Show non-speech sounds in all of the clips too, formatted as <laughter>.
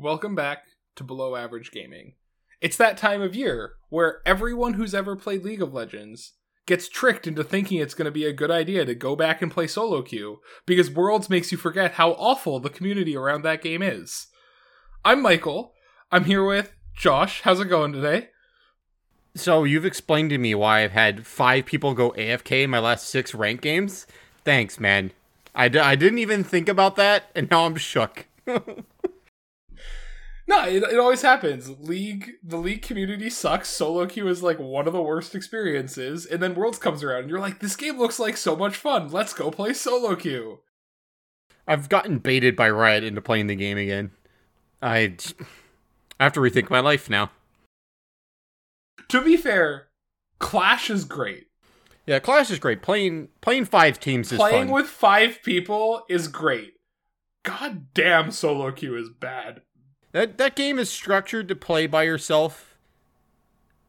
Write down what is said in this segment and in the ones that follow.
Welcome back to Below Average Gaming. It's that time of year where everyone who's ever played League of Legends gets tricked into thinking it's going to be a good idea to go back and play solo queue because Worlds makes you forget how awful the community around that game is. I'm Michael. I'm here with Josh. How's it going today? So you've explained to me why I've had five people go AFK in my last six rank games. Thanks, man. I d- I didn't even think about that, and now I'm shook. <laughs> No, it, it always happens. League, the league community sucks. Solo queue is like one of the worst experiences, and then Worlds comes around, and you're like, "This game looks like so much fun. Let's go play solo queue." I've gotten baited by Riot into playing the game again. I, I have to rethink my life now. To be fair, Clash is great. Yeah, Clash is great. Playing playing five teams is Playing fun. with five people is great. God damn, solo queue is bad. That that game is structured to play by yourself.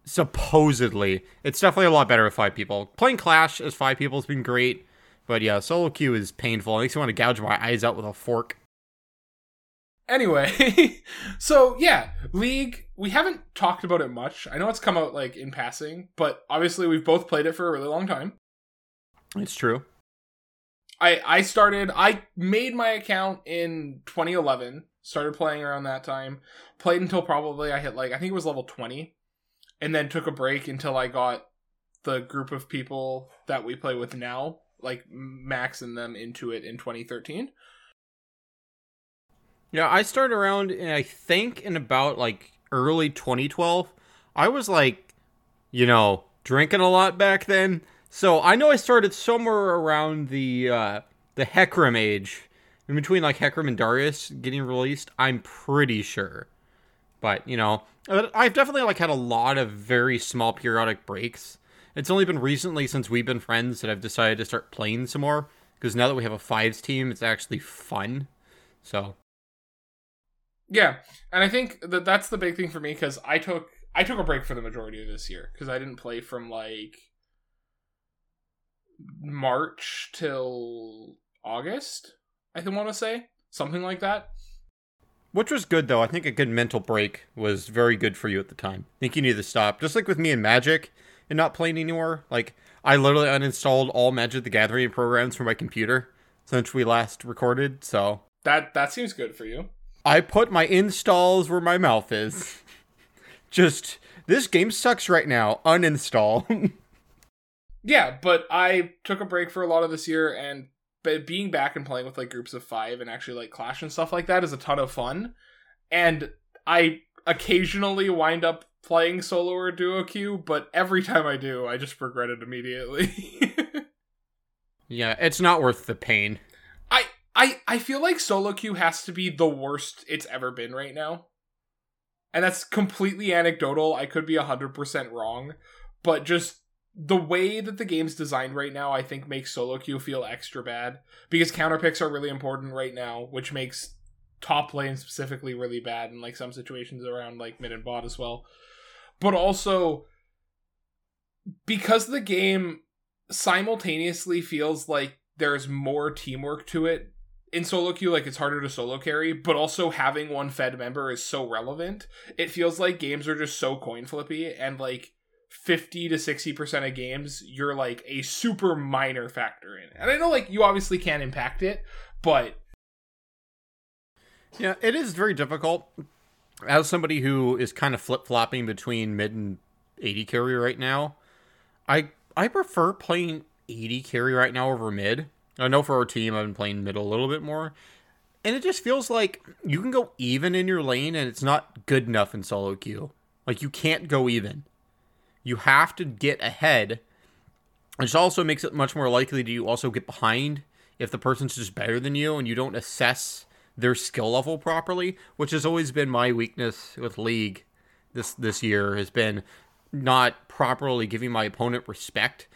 Supposedly, it's definitely a lot better with five people. Playing Clash as five people has been great, but yeah, solo queue is painful. It makes me want to gouge my eyes out with a fork. Anyway, <laughs> so yeah, League, we haven't talked about it much. I know it's come out like in passing, but obviously we've both played it for a really long time. It's true. I I started I made my account in 2011, started playing around that time. Played until probably I hit like I think it was level 20 and then took a break until I got the group of people that we play with now, like maxing them into it in 2013. Yeah, I started around, I think, in about like early 2012. I was like, you know, drinking a lot back then. So I know I started somewhere around the uh, the Hecarim age, in between like Hecarim and Darius getting released. I'm pretty sure, but you know, I've definitely like had a lot of very small periodic breaks. It's only been recently since we've been friends that I've decided to start playing some more. Because now that we have a fives team, it's actually fun. So Yeah, and I think that that's the big thing for me because I took I took a break for the majority of this year because I didn't play from like March till August. I want to say something like that. Which was good though. I think a good mental break was very good for you at the time. I think you need to stop. Just like with me and Magic and not playing anymore. Like I literally uninstalled all Magic the Gathering programs from my computer since we last recorded, so That that seems good for you. I put my installs where my mouth is. <laughs> Just this game sucks right now. Uninstall. <laughs> Yeah, but I took a break for a lot of this year, and but being back and playing with like groups of five and actually like Clash and stuff like that is a ton of fun. And I occasionally wind up playing solo or duo queue, but every time I do, I just regret it immediately. <laughs> yeah, it's not worth the pain. I I I feel like solo queue has to be the worst it's ever been right now. And that's completely anecdotal. I could be 100% wrong, but just the way that the game's designed right now, I think makes solo queue feel extra bad because counter picks are really important right now, which makes top lane specifically really bad in like some situations around like mid and bot as well. But also because the game simultaneously feels like there's more teamwork to it in solo queue like it's harder to solo carry but also having one fed member is so relevant it feels like games are just so coin flippy and like 50 to 60% of games you're like a super minor factor in it. and i know like you obviously can't impact it but Yeah, it is very difficult. As somebody who is kind of flip flopping between mid and AD carry right now, I I prefer playing AD carry right now over mid. I know for our team, I've been playing mid a little bit more. And it just feels like you can go even in your lane and it's not good enough in solo queue. Like you can't go even. You have to get ahead. Which also makes it much more likely to you also get behind if the person's just better than you and you don't assess their skill level properly, which has always been my weakness with League this this year has been not properly giving my opponent respect.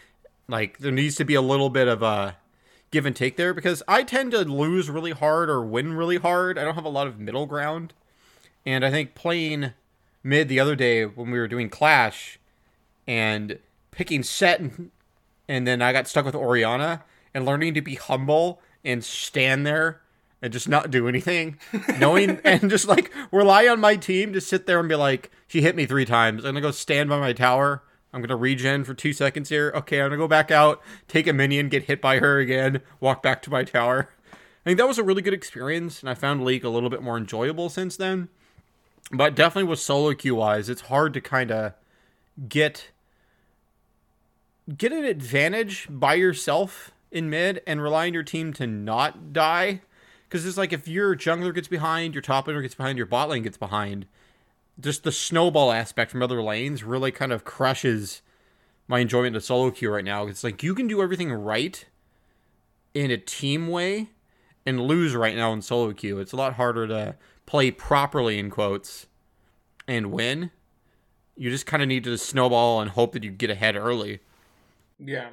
Like there needs to be a little bit of a give and take there because I tend to lose really hard or win really hard. I don't have a lot of middle ground. And I think playing mid the other day when we were doing Clash and picking Sett and, and then I got stuck with Orianna and learning to be humble and stand there and just not do anything, <laughs> knowing and just like rely on my team to sit there and be like, she hit me three times. I'm gonna go stand by my tower. I'm gonna regen for two seconds here. Okay, I'm gonna go back out, take a minion, get hit by her again, walk back to my tower. I think that was a really good experience, and I found League a little bit more enjoyable since then. But definitely with solo queue wise, it's hard to kind of get get an advantage by yourself in mid and rely on your team to not die. Because it's like if your jungler gets behind, your top laner gets behind, your bot lane gets behind, just the snowball aspect from other lanes really kind of crushes my enjoyment of solo queue right now. It's like you can do everything right in a team way and lose right now in solo queue. It's a lot harder to play properly in quotes and win. You just kind of need to snowball and hope that you get ahead early. Yeah.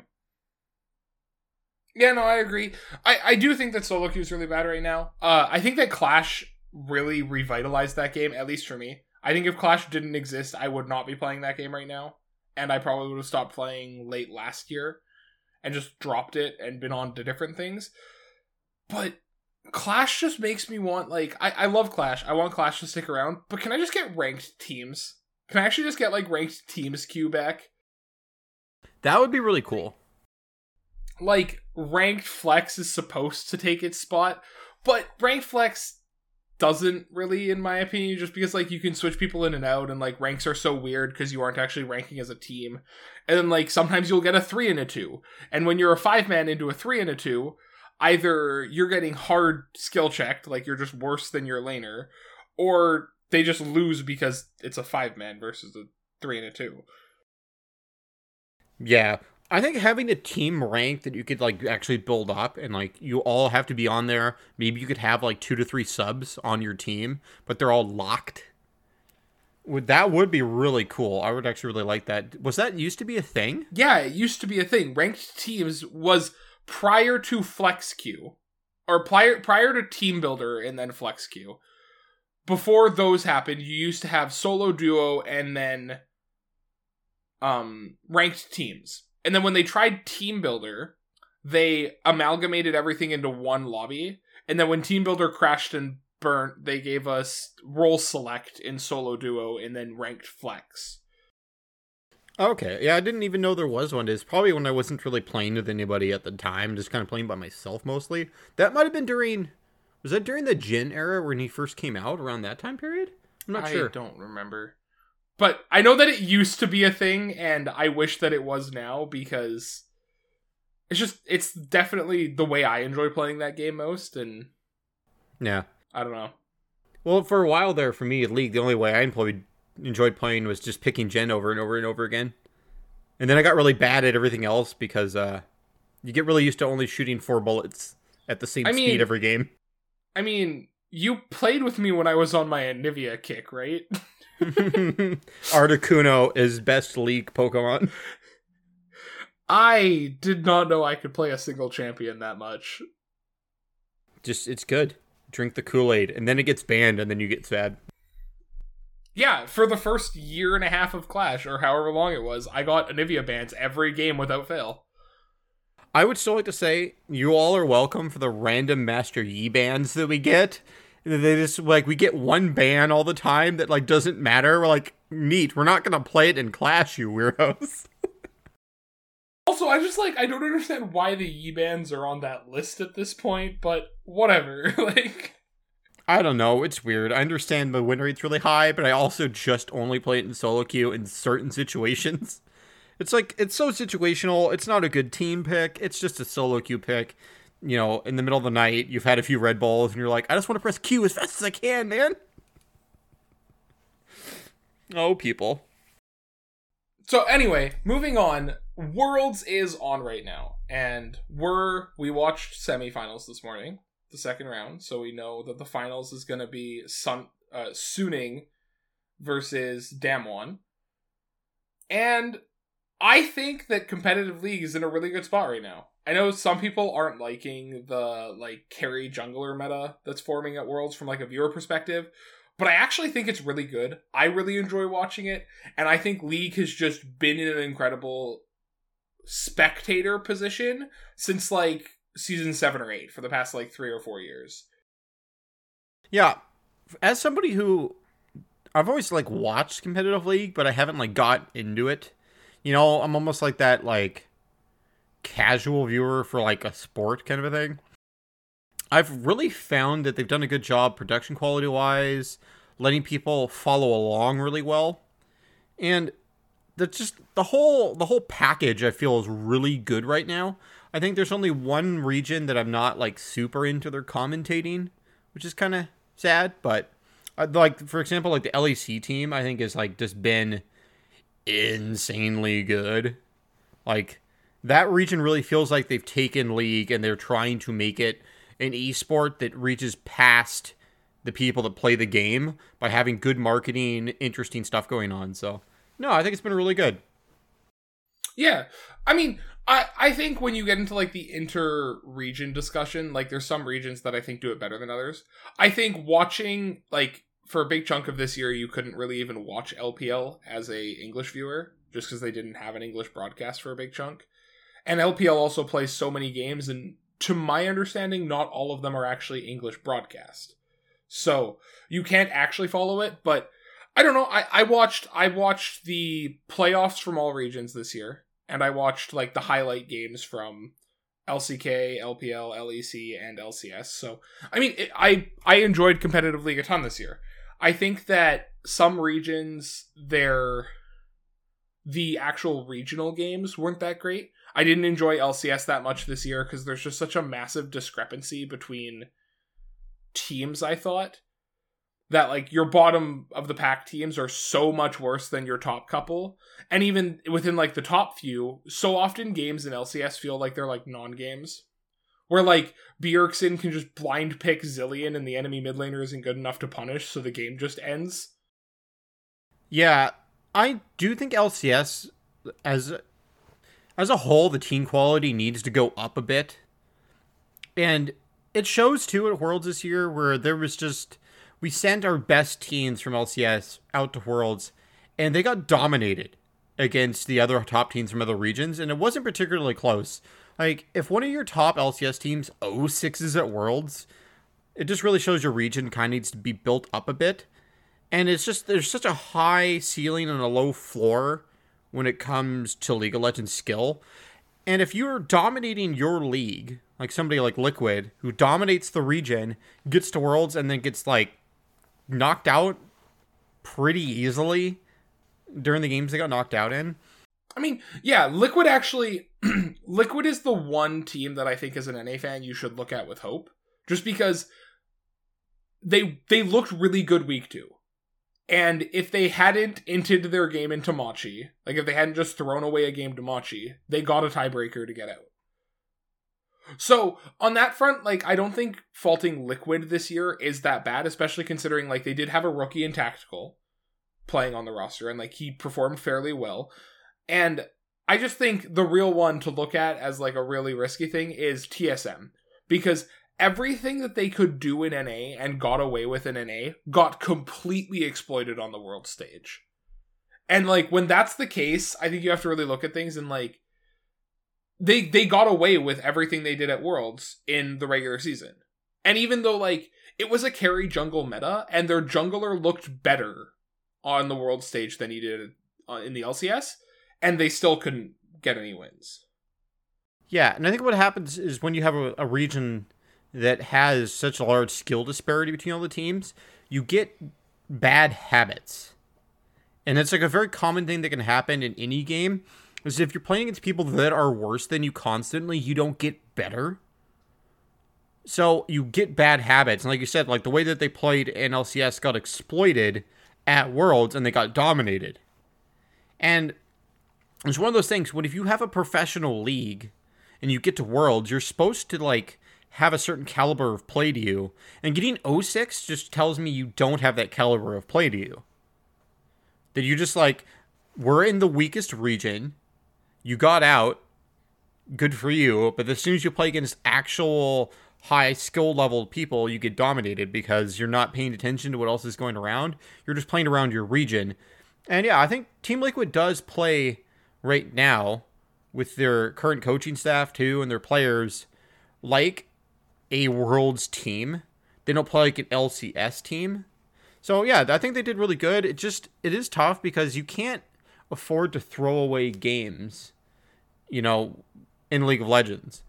Yeah, no, I agree. I, I do think that solo queue is really bad right now. Uh, I think that Clash really revitalized that game, at least for me. I think if Clash didn't exist, I would not be playing that game right now. And I probably would have stopped playing late last year and just dropped it and been on to different things. But Clash just makes me want, like, I, I love Clash. I want Clash to stick around, but can I just get ranked teams? Can I actually just get, like, ranked teams queue back? That would be really cool. Like, ranked flex is supposed to take its spot, but ranked flex doesn't really in my opinion just because like you can switch people in and out and like ranks are so weird because you aren't actually ranking as a team. And then like sometimes you'll get a three and a two. And when you're a five man into a three and a two either you're getting hard skill checked like you're just worse than your laner or they just lose because it's a five man versus a three and a two yeah I think having a team rank that you could like actually build up and like you all have to be on there. Maybe you could have like two to three subs on your team, but they're all locked. Would that would be really cool. I would actually really like that. Was that used to be a thing? Yeah, it used to be a thing. Ranked teams was prior to Flex Queue or prior prior to Team Builder and then Flex Queue. Before those happened, you used to have solo duo and then um ranked teams and then when they tried Team Builder, they amalgamated everything into one lobby. And then when Team Builder crashed and burnt, they gave us role select in solo duo and then ranked flex. Okay, yeah, I didn't even know there was one. It's probably when I wasn't really playing with anybody at the time, just kind of playing by myself mostly. That might have been during. Was that during the Jhin era when he first came out around that time period? I'm not I sure. I don't remember. But I know that it used to be a thing, and I wish that it was now because it's just it's definitely the way I enjoy playing that game most, and yeah, I don't know. Well, for a while there, for me, at League, the only way I employed, enjoyed playing was just picking Jhin over and over and over again, and then I got really bad at everything else because uh, you get really used to only shooting four bullets at the same I speed every game. I mean, you played with me when I was on my Anivia kick, right? <laughs> <laughs> Articuno is best league Pokemon. I did not know I could play a single champion that much. Just it's good. Drink the Kool-Aid and then it gets banned and then you get sad. Yeah, for the first year and a half of Clash or however long it was, I got Anivia bans every game without fail. I would still like to say you all are welcome for the random Master Yi bans that we get they just like we get one ban all the time that like doesn't matter. We're like, neat. We're not gonna play it in Clash, you weirdos. <laughs> also, I just like I don't understand why the Yi bans are on that list at this point, but whatever. <laughs> like I don't know. It's weird. I understand the win rate's really high, but I also just only play it in solo queue in certain <laughs> situations. It's like it's so situational. It's not a good team pick. It's just a solo queue pick you know, in the middle of the night, you've had a few Red Bulls, and you're like, I just want to press Q as fast as I can, man. Oh, people. So anyway, moving on. Worlds is on right now, and we're we watched semifinals this morning, the second round, so we know that the finals is going to be Sun uh, Suning versus Damwon, and I think that competitive league is in a really good spot right now. I know some people aren't liking the like carry jungler meta that's forming at Worlds from like a viewer perspective, but I actually think it's really good. I really enjoy watching it, and I think League has just been in an incredible spectator position since like season 7 or 8 for the past like 3 or 4 years. Yeah, as somebody who I've always like watched competitive league, but I haven't like got into it. You know, I'm almost like that like casual viewer for like a sport kind of a thing. I've really found that they've done a good job production quality wise, letting people follow along really well. And that's just the whole the whole package I feel is really good right now. I think there's only one region that I'm not like super into their commentating, which is kind of sad, but uh, like for example, like the LEC team I think has like just been insanely good. Like that region really feels like they've taken league and they're trying to make it an esport that reaches past the people that play the game by having good marketing, interesting stuff going on. So, no, I think it's been really good. Yeah. I mean, I I think when you get into like the inter region discussion, like there's some regions that I think do it better than others. I think watching like for a big chunk of this year you couldn't really even watch LPL as a English viewer just because they didn't have an English broadcast for a big chunk. And LPL also plays so many games, and to my understanding, not all of them are actually English broadcast. So you can't actually follow it, but I don't know. I, I watched I watched the playoffs from all regions this year, and I watched like the highlight games from LCK, LPL, LEC, and LCS. So I mean, it, I I enjoyed competitive league a ton this year. I think that some regions, their the actual regional games weren't that great. I didn't enjoy LCS that much this year because there's just such a massive discrepancy between teams, I thought. That like your bottom of the pack teams are so much worse than your top couple. And even within like the top few, so often games in LCS feel like they're like non games. Where like Bjergsen can just blind pick Zilean and the enemy mid laner isn't good enough to punish, so the game just ends. Yeah, I do think LCS as as a whole, the team quality needs to go up a bit. And it shows too at Worlds this year where there was just we sent our best teams from LCS out to Worlds and they got dominated against the other top teams from other regions and it wasn't particularly close. Like if one of your top LCS teams 06s at Worlds, it just really shows your region kind of needs to be built up a bit. And it's just there's such a high ceiling and a low floor when it comes to League of Legends skill. And if you're dominating your league, like somebody like Liquid, who dominates the region, gets to Worlds, and then gets like knocked out pretty easily during the games they got knocked out in. I mean, yeah, Liquid actually <clears throat> Liquid is the one team that I think as an NA fan you should look at with hope. Just because they they looked really good week two. And if they hadn't inted their game into Machi, like if they hadn't just thrown away a game to Machi, they got a tiebreaker to get out. So on that front, like I don't think faulting Liquid this year is that bad, especially considering like they did have a rookie in tactical playing on the roster and like he performed fairly well. And I just think the real one to look at as like a really risky thing is TSM because everything that they could do in NA and got away with in NA got completely exploited on the world stage. And like when that's the case, I think you have to really look at things and like they they got away with everything they did at Worlds in the regular season. And even though like it was a carry jungle meta and their jungler looked better on the world stage than he did uh, in the LCS and they still couldn't get any wins. Yeah, and I think what happens is when you have a, a region that has such a large skill disparity between all the teams, you get bad habits. And it's like a very common thing that can happen in any game is if you're playing against people that are worse than you constantly, you don't get better. So you get bad habits. And like you said, like the way that they played in LCS got exploited at Worlds and they got dominated. And it's one of those things when if you have a professional league and you get to Worlds, you're supposed to like have a certain caliber of play to you. And getting 06 just tells me you don't have that caliber of play to you. That you just like, we're in the weakest region. You got out. Good for you. But as soon as you play against actual high skill level people, you get dominated because you're not paying attention to what else is going around. You're just playing around your region. And yeah, I think Team Liquid does play right now with their current coaching staff too and their players like a world's team They don't play like an LCS team. So yeah, I think they did really good. It just it is tough because you can't afford to throw away games, you know, in League of Legends.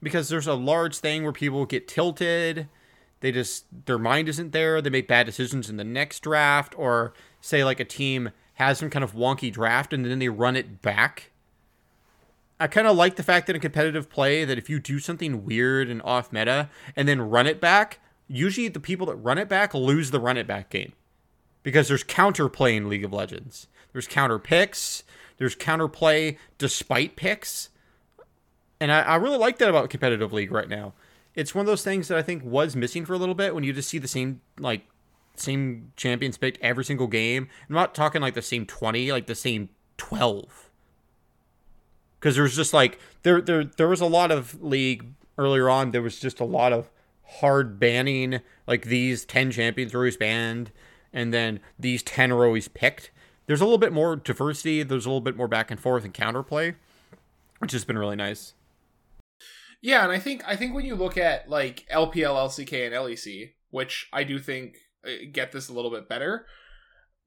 Because there's a large thing where people get tilted, they just their mind isn't there, they make bad decisions in the next draft or say like a team has some kind of wonky draft and then they run it back. I kind of like the fact that in competitive play that if you do something weird and off meta and then run it back, usually the people that run it back lose the run it back game because there's counterplay in League of Legends. There's counter picks. There's counterplay despite picks, and I, I really like that about competitive league right now. It's one of those things that I think was missing for a little bit when you just see the same like same champions picked every single game. I'm not talking like the same 20, like the same 12. Cuz there's just like there there there was a lot of league earlier on there was just a lot of hard banning like these 10 champions are always banned and then these 10 are always picked. There's a little bit more diversity, there's a little bit more back and forth and counterplay, which has been really nice. Yeah, and I think I think when you look at like LPL, LCK, and LEC, which I do think uh, get this a little bit better.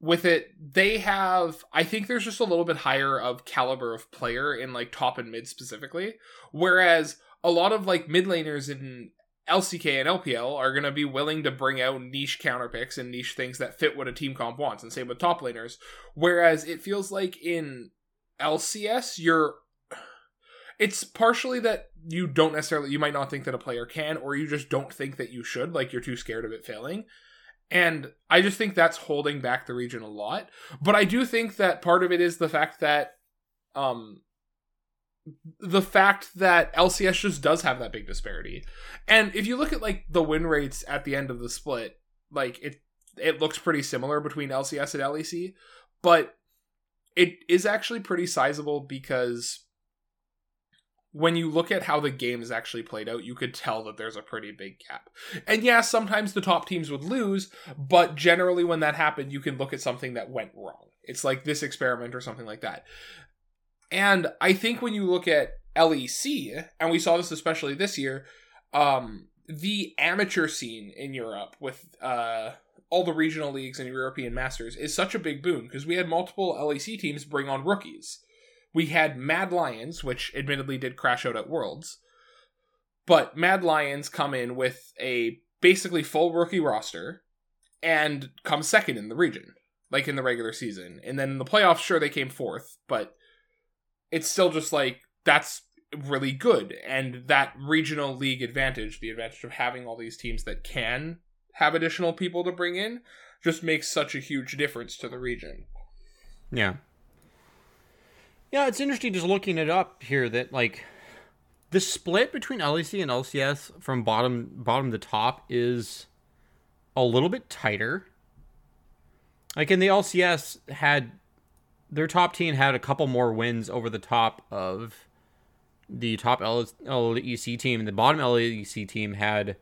With it, they have. I think there's just a little bit higher of caliber of player in like top and mid specifically, whereas a lot of like mid laners in LCK and LPL are going to be willing to bring out niche counter picks and niche things that fit what a team comp wants, and same with top laners. Whereas it feels like in LCS, you're. It's partially that you don't necessarily, you might not think that a player can, or you just don't think that you should, like you're too scared of it failing. And I just think that's holding back the region a lot. But I do think that part of it is the fact that um the fact that LCS just does have that big disparity. And if you look at like the win rates at the end of the split, like it it looks pretty similar between LCS and LEC, but it is actually pretty sizable because when you look at how the game is actually played out, you could tell that there's a pretty big gap. And yeah, sometimes the top teams would lose, but generally when that happened, you can look at something that went wrong. It's like this experiment or something like that. And I think when you look at LEC, and we saw this especially this year, um, the amateur scene in Europe with uh, all the regional leagues and European Masters is such a big boon because we had multiple LEC teams bring on rookies we had Mad Lions, which admittedly did crash out at Worlds, but Mad Lions come in with a basically full rookie roster and come second in the region, like in the regular season. And then in the playoffs, sure, they came fourth, but it's still just like that's really good. And that regional league advantage, the advantage of having all these teams that can have additional people to bring in, just makes such a huge difference to the region. Yeah. Yeah, it's interesting just looking it up here that like the split between LEC and LCS from bottom bottom to top is a little bit tighter. Like in the LCS had their top team had a couple more wins over the top of the top LEC team and the bottom LEC team had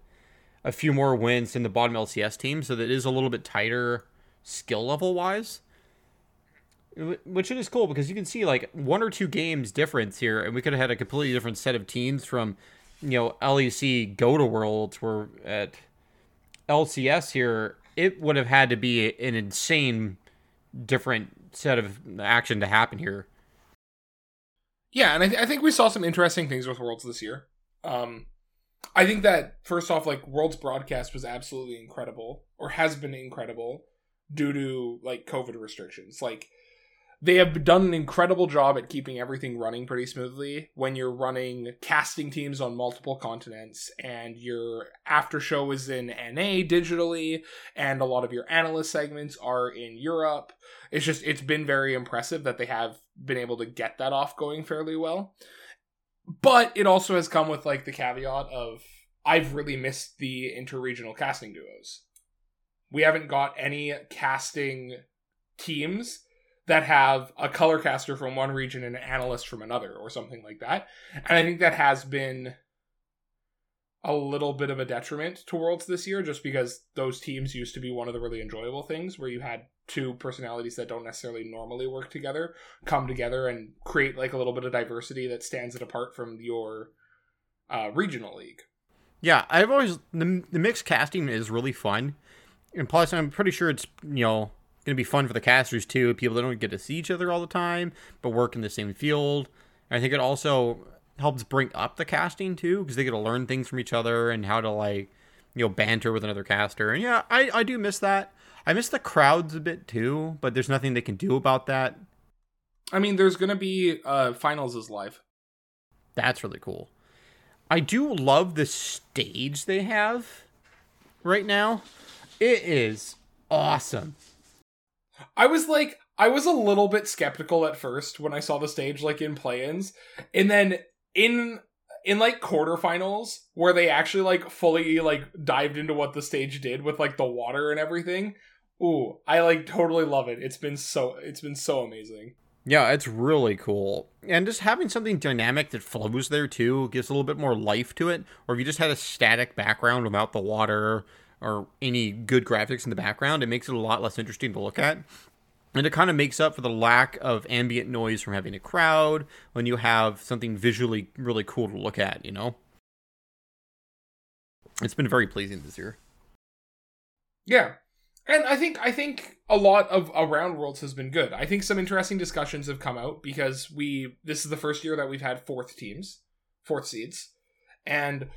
a few more wins than the bottom LCS team, so that is a little bit tighter skill level wise which is cool because you can see like one or two games difference here, and we could have had a completely different set of teams from, you know, LEC go to Worlds. Where at LCS here, it would have had to be an insane different set of action to happen here. Yeah, and I, th- I think we saw some interesting things with Worlds this year. Um, I think that first off, like Worlds broadcast was absolutely incredible, or has been incredible, due to like COVID restrictions. Like they have done an incredible job at keeping everything running pretty smoothly when you're running casting teams on multiple continents and your after show is in NA digitally and a lot of your analyst segments are in Europe. It's just it's been very impressive that they have been able to get that off going fairly well. But it also has come with like the caveat of I've really missed the interregional casting duos. We haven't got any casting teams that have a color caster from one region and an analyst from another or something like that. And I think that has been a little bit of a detriment to Worlds this year just because those teams used to be one of the really enjoyable things where you had two personalities that don't necessarily normally work together come together and create like a little bit of diversity that stands it apart from your uh, regional league. Yeah, I've always the, the mixed casting is really fun, and plus I'm pretty sure it's you know going to be fun for the casters too. People that don't get to see each other all the time, but work in the same field. And I think it also helps bring up the casting too, because they get to learn things from each other and how to like you know banter with another caster. And yeah, I I do miss that. I miss the crowds a bit too, but there's nothing they can do about that. I mean, there's gonna be uh finals is live. That's really cool. I do love the stage they have right now. It is awesome. I was like, I was a little bit skeptical at first when I saw the stage like in play-ins, and then in in like quarterfinals where they actually like fully like dived into what the stage did with like the water and everything. Ooh, I like totally love it. It's been so it's been so amazing. Yeah, it's really cool. And just having something dynamic that flows there too gives a little bit more life to it. Or if you just had a static background without the water or any good graphics in the background, it makes it a lot less interesting to look at. And it kind of makes up for the lack of ambient noise from having a crowd when you have something visually really cool to look at, you know? It's been very pleasing this year. Yeah. And I think I think a lot of around worlds has been good. I think some interesting discussions have come out because we this is the first year that we've had fourth teams, fourth seeds, and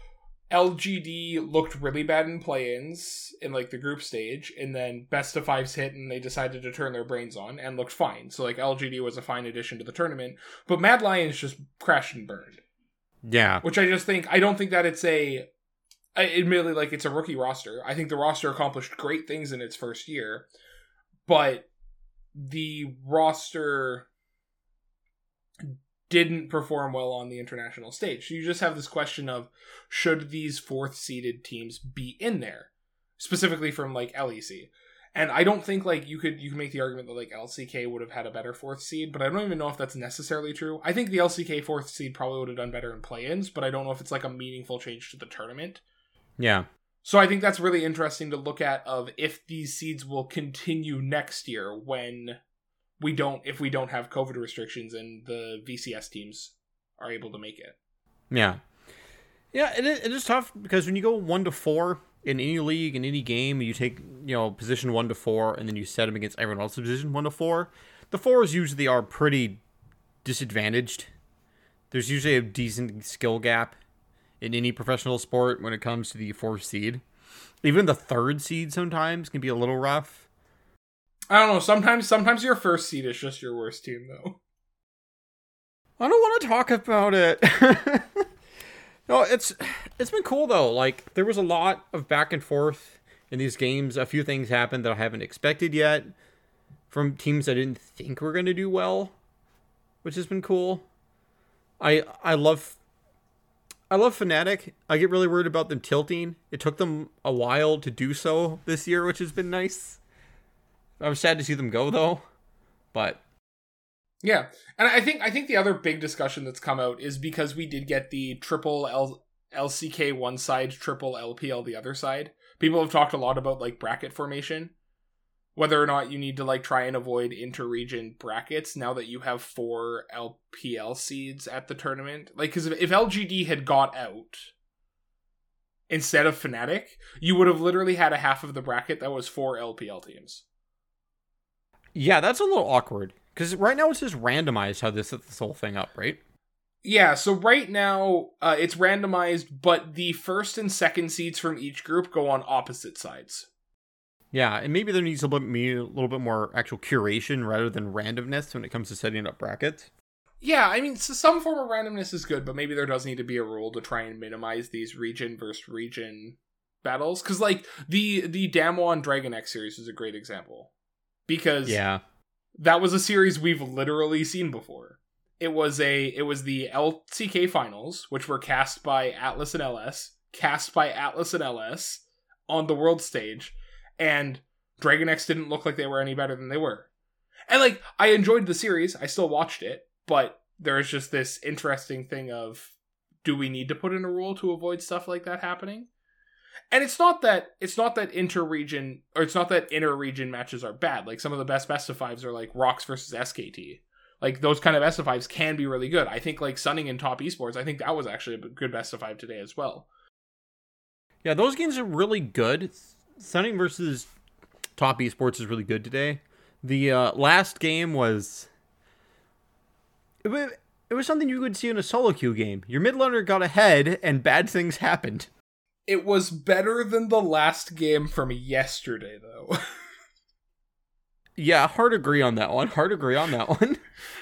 LGD looked really bad in play-ins in like the group stage, and then best of fives hit, and they decided to turn their brains on and looked fine. So like LGD was a fine addition to the tournament, but Mad Lions just crashed and burned. Yeah, which I just think I don't think that it's a I, admittedly, like it's a rookie roster. I think the roster accomplished great things in its first year, but the roster didn't perform well on the international stage. So you just have this question of should these fourth seeded teams be in there, specifically from like LEC. And I don't think like you could you can make the argument that like LCK would have had a better fourth seed, but I don't even know if that's necessarily true. I think the LCK fourth seed probably would have done better in play-ins, but I don't know if it's like a meaningful change to the tournament. Yeah. So I think that's really interesting to look at of if these seeds will continue next year when we don't if we don't have COVID restrictions and the VCS teams are able to make it. Yeah. Yeah, it it is tough because when you go one to four in any league in any game, you take you know position one to four and then you set them against everyone else's position one to four. The fours usually are pretty disadvantaged. There's usually a decent skill gap in any professional sport when it comes to the fourth seed. Even the third seed sometimes can be a little rough. I don't know. Sometimes, sometimes your first seed is just your worst team, though. I don't want to talk about it. <laughs> no, it's it's been cool though. Like there was a lot of back and forth in these games. A few things happened that I haven't expected yet from teams I didn't think were going to do well, which has been cool. I I love I love Fnatic. I get really worried about them tilting. It took them a while to do so this year, which has been nice. I was sad to see them go though, but yeah, and I think I think the other big discussion that's come out is because we did get the triple L- LCK one side, triple LPL the other side. People have talked a lot about like bracket formation whether or not you need to like try and avoid inter-region brackets now that you have four LPL seeds at the tournament. Like, because if LGD had got out instead of Fnatic, you would have literally had a half of the bracket that was four LPL teams. Yeah, that's a little awkward because right now it's just randomized how this sets this whole thing up, right? Yeah, so right now uh, it's randomized, but the first and second seeds from each group go on opposite sides. Yeah, and maybe there needs a little, bit, a little bit more actual curation rather than randomness when it comes to setting up brackets. Yeah, I mean, so some form of randomness is good, but maybe there does need to be a rule to try and minimize these region versus region battles. Because like the the Damwon Dragon X series is a great example because yeah, that was a series we've literally seen before. It was a it was the LCK finals, which were cast by Atlus and LS, cast by Atlus and LS on the world stage and Dragon X didn't look like they were any better than they were. And like I enjoyed the series, I still watched it, but there's just this interesting thing of do we need to put in a rule to avoid stuff like that happening? And it's not that it's not that inter-region or it's not that inter-region matches are bad. Like some of the best best of fives are like ROX versus SKT. Like those kind of best of fives can be really good. I think like Suning and top esports, I think that was actually a good best of five today as well. Yeah, those games are really good. Suning versus Top Esports is really good today. The uh, last game was it, it was something you would see in a solo queue game. Your mid laner got ahead, and bad things happened. It was better than the last game from yesterday, though. <laughs> Yeah, hard agree on that one. Hard agree on that one.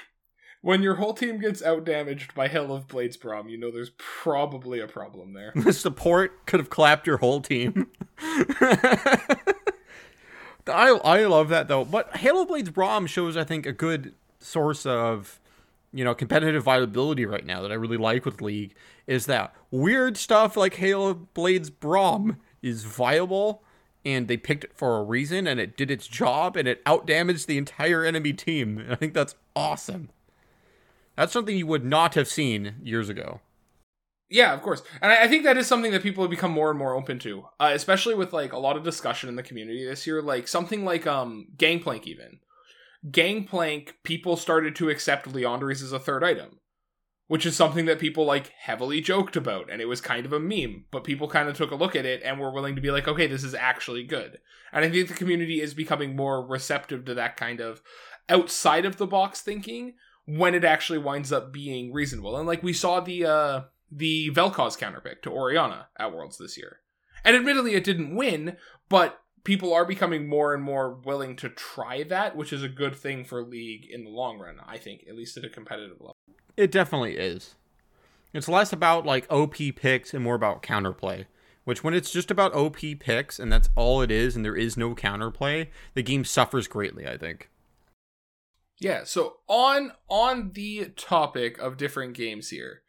<laughs> when your whole team gets outdamaged by Hail of Blades Braum, you know there's probably a problem there. <laughs> the support could have clapped your whole team. I I love that though. But Hail of Blades Braum shows I think a good source of you know competitive viability right now that I really like with League is that weird stuff like Hail of Blades Braum is viable and they picked it for a reason and it did its job and it outdamaged the entire enemy team. And <laughs> I think that's awesome. That's something you would not have seen years ago. Yeah, of course, and I think that is something that people have become more and more open to, uh, especially with like a lot of discussion in the community this year. Like something like um Gangplank, even Gangplank, people started to accept Liandry's as a third item, which is something that people like heavily joked about, and it was kind of a meme. But people kind of took a look at it and were willing to be like, okay, this is actually good. And I think the community is becoming more receptive to that kind of outside of the box thinking when it actually winds up being reasonable. And like we saw the uh the Vel'Koz counterpick to Orianna at Worlds this year. And admittedly it didn't win, but people are becoming more and more willing to try that, which is a good thing for League in the long run, I think, at least at a competitive level. It definitely is. It's less about like OP picks and more about counterplay. Which when it's just about OP picks and that's all it is and there is no counterplay, the game suffers greatly, I think. Yeah, so on on the topic of different games here,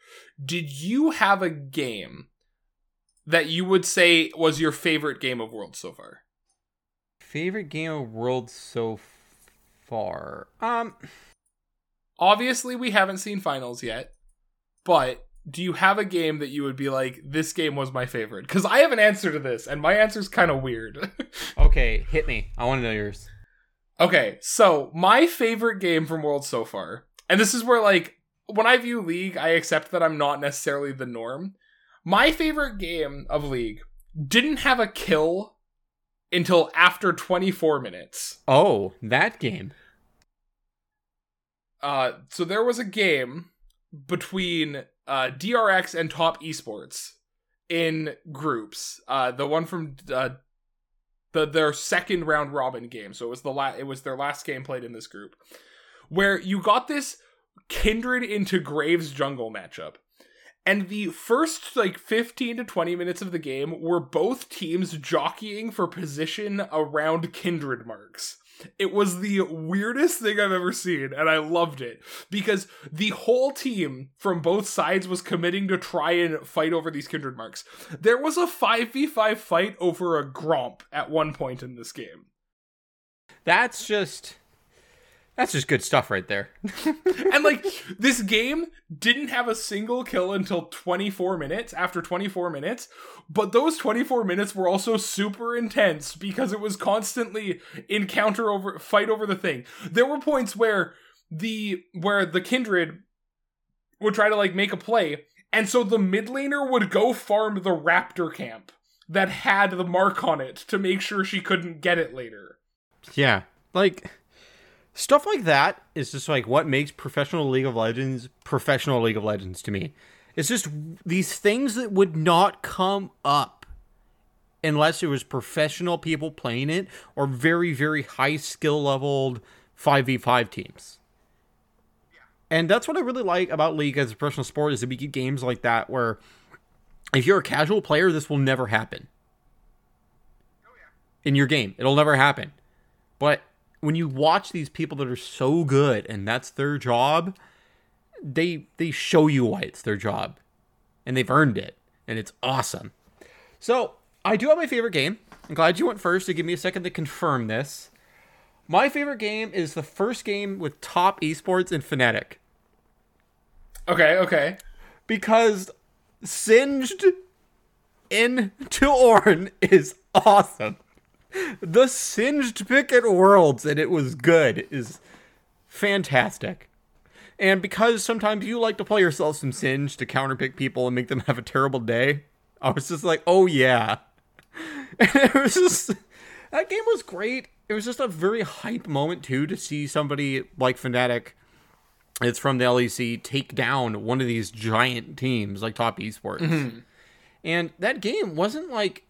did you have a game that you would say was your favorite game of Worlds so far? Favorite game of world so far. Um Obviously, we haven't seen finals yet, but do you have a game that you would be like, this game was my favorite? Because I have an answer to this, and my answer's kind of weird. <laughs> okay, hit me. I want to know yours. okay, so my favorite game from Worlds so far, and this is where, like, when I view League, I accept that I'm not necessarily the norm. My favorite game of League didn't have a kill until after 24 minutes. Oh, that game. Uh, so there was a game between uh, DRX and Top Esports in groups. Uh, the one from uh, the their second round robin game. So it was the la- it was their last game played in this group, where you got this kindred into Graves jungle matchup. And the first like 15 to 20 minutes of the game were both teams jockeying for position around kindred marks. It was the weirdest thing I've ever seen, and I loved it because the whole team from both sides was committing to try and fight over these kindred marks. There was a 5v5 fight over a Gromp at one point in this game. That's just that's just good stuff right there. <laughs> and like this game didn't have a single kill until 24 minutes after 24 minutes but those 24 minutes were also super intense because it was constantly encounter over fight over the thing there were points where the where the kindred would try to like make a play and so the mid laner would go farm the raptor camp that had the mark on it to make sure she couldn't get it later yeah. Like stuff like that is just like what makes professional League of Legends professional League of Legends to me. It's just these things that would not come up unless it was professional people playing it or very very high skill leveled 5v5 teams. And that's what I really like about League as a professional sport is that we get games like that where if you're a casual player this will never happen. Oh, In your game, it'll never happen. But when you watch these people that are so good and that's their job, they they show you why it's their job. And they've earned it. And it's awesome. So I do have my favorite game. I'm glad you went first to give me a second to confirm this. My favorite game is the first game with top esports and Fnatic. okay okay Because Singed into <laughs> Ornn is awesome. <laughs> The Singed pick at Worlds, and it was good, is fantastic. And because sometimes you like to play yourself some Singe to counterpick people and make them have a terrible day, I was just like, oh yeah. <laughs> And it was just that game was great. It was just a very hype moment too to see somebody like Fnatic. It's from the LEC take down one of these giant teams like Top Esports. Mm-hmm. And that game wasn't like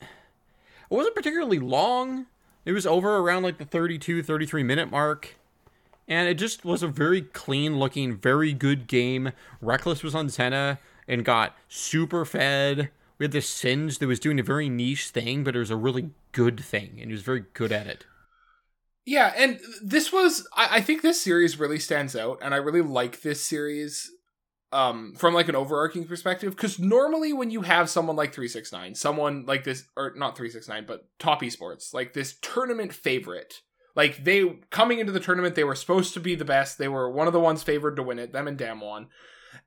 it wasn't particularly long. It was over around like the 32 33 minute mark. And it just was a very clean looking, very good game. Rekkles was on Senna and got super fed. We had this Singed that was doing a very niche thing, but it was a really good thing, and he was very good at it. Yeah, and this was I, I think this series really stands out, and I really like this series um from like an overarching perspective because normally when you have someone like 369 someone like this or not 369 but top esports like this tournament favorite like they coming into the tournament they were supposed to be the best they were one of the ones favored to win it them and damwon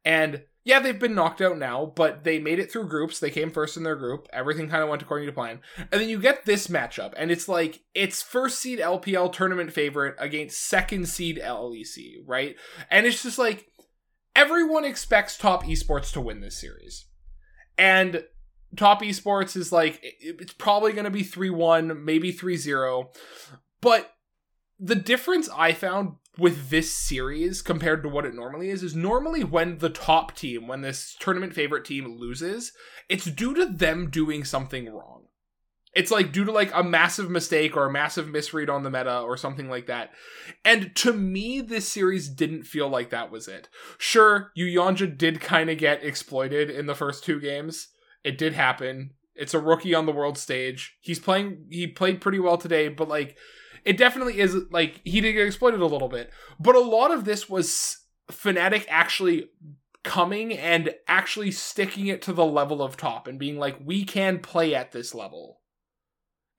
and yeah they've been knocked out now but they made it through groups they came first in their group everything kind of went according to plan. And then you get this matchup and it's like it's first seed lpl tournament favorite against second seed lec right? And it's just like everyone expects top esports to win this series. And top esports is like it's probably going to be 3-1 maybe 3-0 but the difference i found with this series compared to what it normally is is normally when the top team when this tournament favorite team loses it's due to them doing something wrong it's like due to like a massive mistake or a massive misread on the meta or something like that. And to me, this series didn't feel like that was it. Sure, Yuyanjia did kind of get exploited in the first two games. It did happen. It's a rookie on the world stage. He's playing he played pretty well today, but like it definitely is like he did get exploited a little bit. But a lot of this was Fnatic actually coming and actually sticking it to the level of top and being like, we can play at this level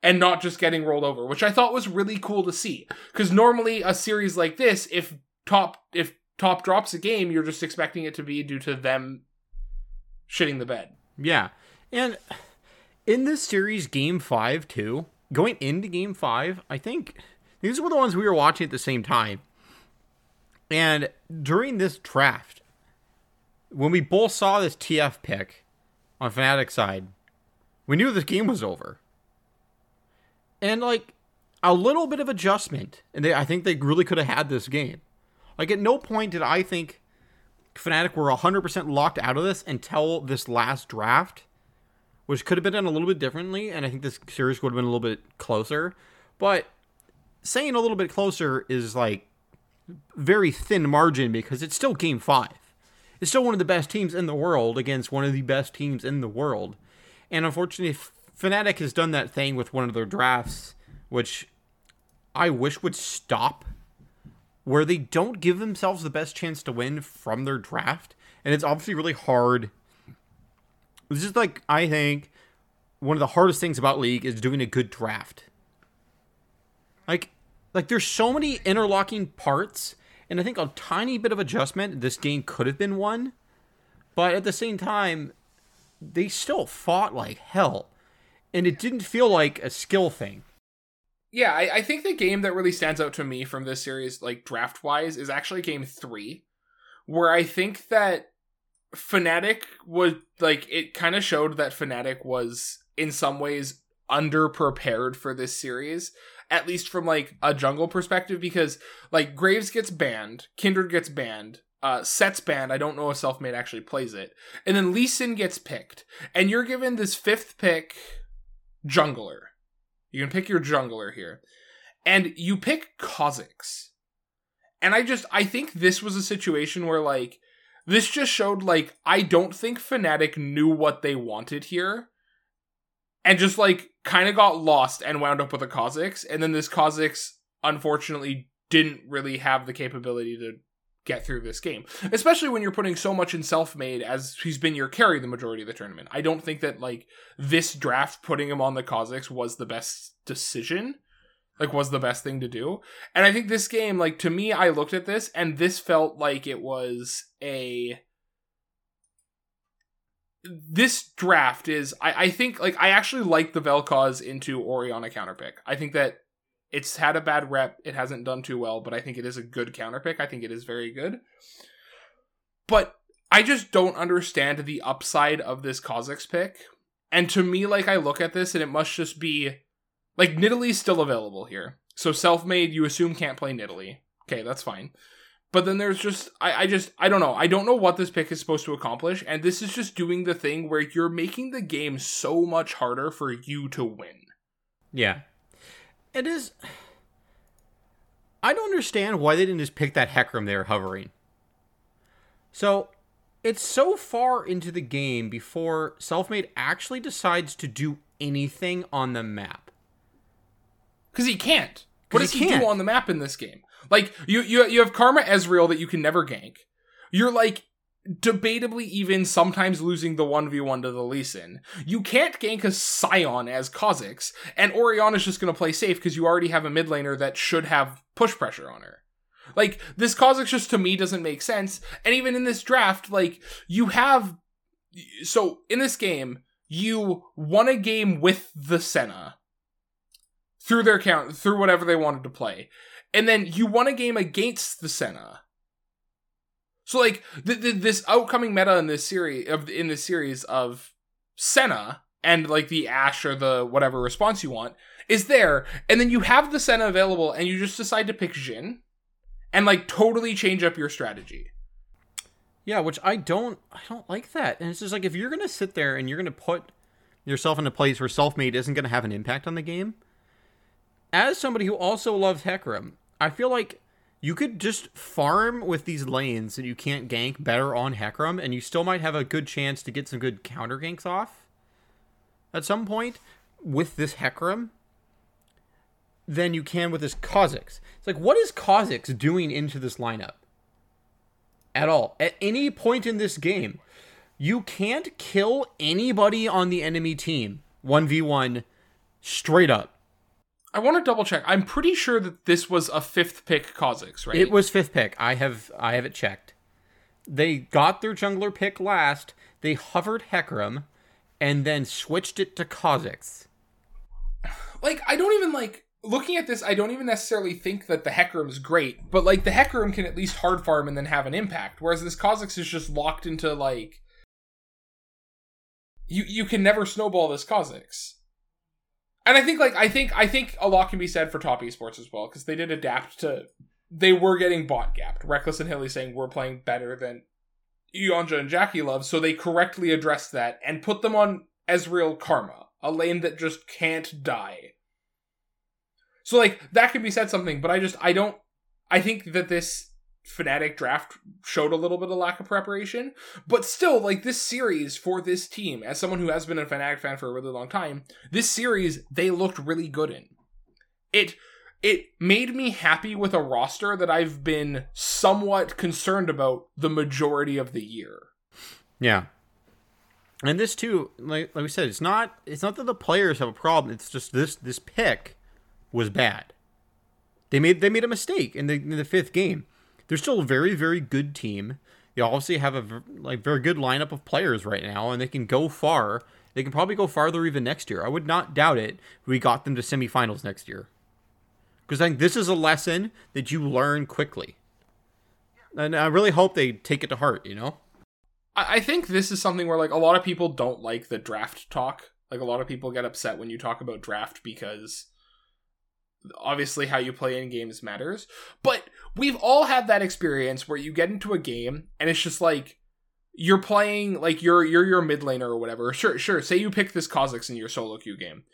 and not just getting rolled over, which I thought was really cool to see. Because normally a series like this, if top if top drops a game, you're just expecting it to be due to them shitting the bed. Yeah. And in this series, game five, too, going into game five, I think these were the ones we were watching at the same time. And during this draft, when we both saw this TF pick on Fnatic side, we knew this game was over and like a little bit of adjustment, and they, I think they really could have had this game. Like at no point did I think Fnatic were 100% locked out of this until this last draft, which could have been done a little bit differently, and I think this series would have been a little bit closer. But saying a little bit closer is like very thin margin because it's still game five. It's still one of the best teams in the world against one of the best teams in the world. And unfortunately, Fnatic has done that thing with one of their drafts, which I wish would stop, where they don't give themselves the best chance to win from their draft. And it's obviously really hard. This is like, I think, one of the hardest things about League is doing a good draft. Like, like there's so many interlocking parts, and I think a tiny bit of adjustment, this game could have been won. But at the same time, they still fought like hell and it didn't feel like a skill thing. Yeah, I, I think the game that really stands out to me from this series, like draft wise, is actually game three, where I think that Fnatic was like it kind of showed that Fnatic was in some ways underprepared for this series at least from like a jungle perspective because like graves gets banned kindred gets banned uh Sett's banned i don't know if selfmade actually plays it and then Lee Sin gets picked and you're given this fifth pick jungler. You can pick your jungler here. And you pick Kha'Zix. And I just I think this was a situation where like this just showed like I don't think Fnatic knew what they wanted here. And just like kind of got lost and wound up with a Kha'Zix. And then this Kha'Zix unfortunately didn't really have the capability to get through this game, especially when you're putting so much in self-made as he's been your carry the majority of the tournament. I don't think that like this draft putting him on the Kha'Zix was the best decision, like was the best thing to do. And I think this game, like to me, I looked at this and this felt like it was a this draft is I, I think like I actually like the Vel'Koz into Orianna counterpick. I think that it's had a bad rep. It hasn't done too well, but I think it is a good counter pick. I think it is very good. But I just don't understand the upside of this Kha'Zix pick. And to me, like I look at this and it must just be like Nidalee's still available here. So self-made, you assume can't play Nidalee. Okay, that's fine. But then there's just I, I just I don't know. I don't know what this pick is supposed to accomplish, and this is just doing the thing where you're making the game so much harder for you to win. Yeah. It is I don't understand why they didn't just pick that Hecarim they were hovering. So it's so far into the game before Selfmade actually decides to do anything on the map. Because he can't. What does he he, do on the map in this game? Like you, you, you have Karma Ezreal that you can never gank. You're like debatably even sometimes losing the one v one to the Lee Sin. You can't gank a Sion as Kha'Zix, and Orianna's just going to play safe because you already have a mid laner that should have push pressure on her. Like this Kha'Zix just to me doesn't make sense. And even in this draft, like you have, so in this game you won a game with the Senna through their count through whatever they wanted to play and then you won a game against the Senna. So like th- th- this outcoming meta in this series of in this series of Senna and like the Ashe or the whatever response you want is there, and then you have the Senna available, and you just decide to pick Jhin, and like totally change up your strategy. Yeah, which I don't I don't like that. And it's just like if you're gonna sit there and you're gonna put yourself in a place where self-made isn't gonna have an impact on the game, as somebody who also loves Hecarim, I feel like you could just farm with these lanes and you can't gank better on Hecarim, and you still might have a good chance to get some good counter ganks off at some point with this Hecarim than you can with this Kha'Zix. It's like, what is Kha'Zix doing into this lineup? At all. At any point in this game, you can't kill anybody on the enemy team 1v1 straight up. I want to double check. I'm pretty sure that this was a fifth pick Kha'Zix, right? It was fifth pick. I have I have it checked. They got their jungler pick last. They hovered Hecarim, and then switched it to Kha'Zix. like I don't even like looking at this. I don't even necessarily think that the is great, but like the Hecarim can at least hard farm and then have an impact, whereas this Kha'Zix is just locked into like you you can never snowball this Kha'Zix. And I think like I think I think a lot can be said for top esports as well because they did adapt to they were getting bot gapped. Rekkles and Hylissang we're playing better than Yuyanjia and JackeyLove, so they correctly addressed that and put them on Ezreal Karma, a lane that just can't die. So like that could be said something, but I just I don't I think that this Fnatic draft showed a little bit of lack of preparation, but still like this series for this team, as someone who has been a fanatic fan for a really long time, this series they looked really good in. It it made me happy with a roster that I've been somewhat concerned about the majority of the year. Yeah. And this too, like like we said, it's not it's not that the players have a problem. It's just this this pick was bad. They made they made a mistake in the in the fifth game. They're still a very very good team. They obviously have a like very good lineup of players right now, and they can go far. They can probably go farther even next year. I would not doubt it. We got them to semifinals next year because I think this is a lesson that you learn quickly, and I really hope they take it to heart. You know. I I think this is something where like a lot of people don't like the draft talk. Like a lot of people get upset when you talk about draft because obviously how you play in games matters. But we've all had that experience where you get into a game and it's just like you're playing like you're you're your mid laner or whatever. Sure, sure. Say you pick this Kha'Zix in your solo queue game.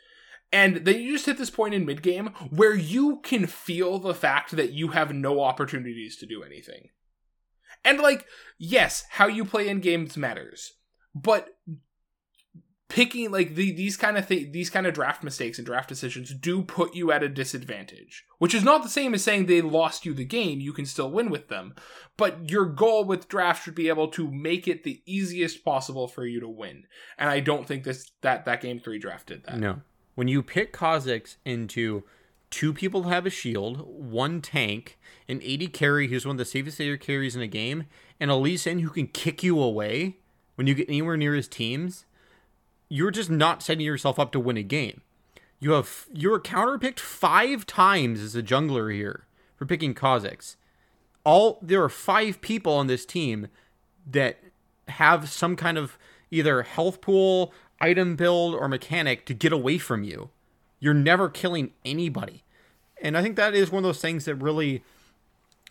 And then you just hit this point in mid game where you can feel the fact that you have no opportunities to do anything. And like, yes, how you play in games matters, but picking like the, these kind of th- these kind of draft mistakes and draft decisions do put you at a disadvantage, which is not the same as saying they lost you the game. You can still win with them, but your goal with draft should be able to make it the easiest possible for you to win. And I don't think this that that game three draft did that. No. When you pick Kha'Zix into two people have a shield, one tank, an AD carry who's one of the safest AD carries in a game, and a Lee Sin who can kick you away when you get anywhere near his teams, you're just not setting yourself up to win a game. You have you're counterpicked five times as a jungler here for picking Kha'Zix. All there are five people on this team that have some kind of either health pool, item build or mechanic to get away from you. You're never killing anybody. And I think that is one of those things that really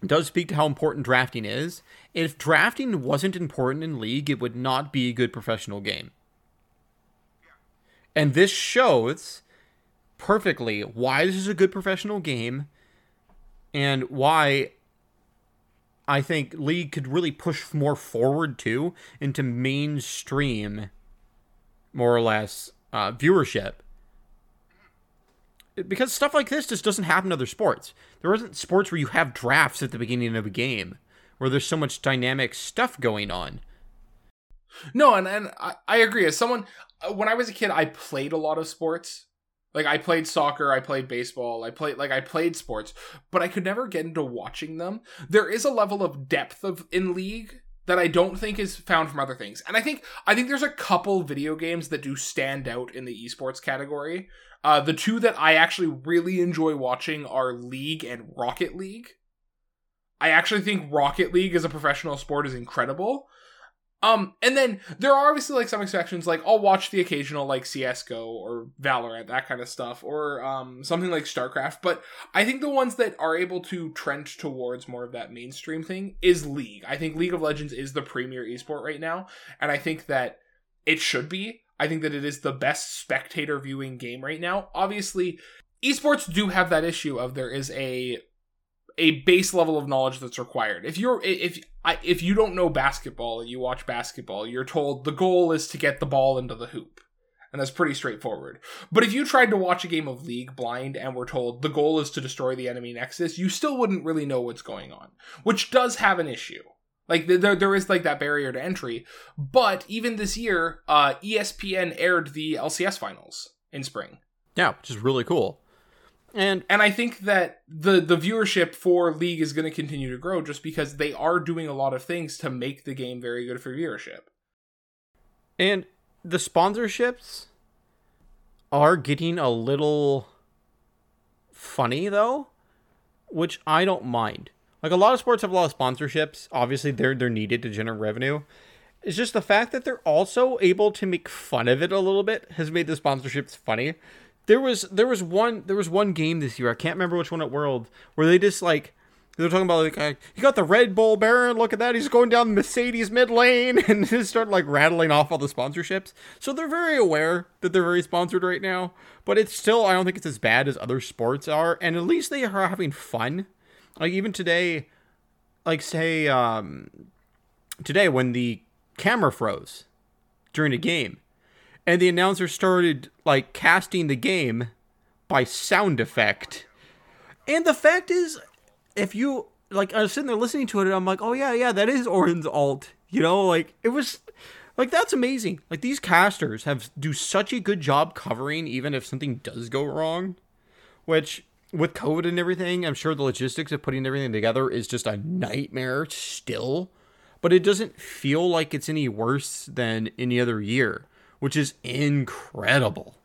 does speak to how important drafting is. If drafting wasn't important in League, it would not be a good professional game. And this shows perfectly why this is a good professional game and why I think League could really push more forward too into mainstream, more or less, uh, viewership. Because stuff like this just doesn't happen in other sports. There isn't sports where you have drafts at the beginning of a game, where there's so much dynamic stuff going on. No, and, and I, I agree. As someone, uh, when I was a kid, I played a lot of sports. Like I played soccer, I played baseball, I played like I played sports, but I could never get into watching them. There is a level of depth of in league that I don't think is found from other things. And I think I think there's a couple video games that do stand out in the esports category. Uh, the two that I actually really enjoy watching are League and Rocket League. I actually think Rocket League as a professional sport is incredible. Um, and then there are obviously like some exceptions, like I'll watch the occasional like CS:GO or Valorant, that kind of stuff, or um something like StarCraft. But I think the ones that are able to trend towards more of that mainstream thing is League. I think League of Legends is the premier esport right now, and I think that it should be. I think that it is the best spectator viewing game right now. Obviously, esports do have that issue of there is a a base level of knowledge that's required. If you're if if you don't know basketball and you watch basketball, you're told the goal is to get the ball into the hoop. And that's pretty straightforward. But if you tried to watch a game of League blind and were told the goal is to destroy the enemy nexus, you still wouldn't really know what's going on, which does have an issue. Like there, there is like that barrier to entry. But even this year, uh, ESPN aired the LCS finals in spring. Yeah, which is really cool. And and I think that the the viewership for League is going to continue to grow just because they are doing a lot of things to make the game very good for viewership. And the sponsorships are getting a little funny though, which I don't mind. Like a lot of sports have a lot of sponsorships. Obviously, they're they're needed to generate revenue. It's just the fact that they're also able to make fun of it a little bit has made the sponsorships funny there was there was one there was one game this year. I can't remember which one at World where they just like they're talking about like uh, he got the Red Bull Baron. Look at that, he's going down the Mercedes mid lane <laughs> and just start like rattling off all the sponsorships. So they're very aware that they're very sponsored right now. But it's still I don't think it's as bad as other sports are, and at least they are having fun. Like even today, like say um today when the camera froze during a game and the announcer started like casting the game by sound effect. And the fact is, if you like, I was sitting there listening to it, and I'm like, oh yeah, yeah, that is Ornn's alt. You know, like it was, like that's amazing. Like these casters have do such a good job covering, even if something does go wrong. Which with COVID and everything, I'm sure the logistics of putting everything together is just a nightmare still. But it doesn't feel like it's any worse than any other year which is incredible.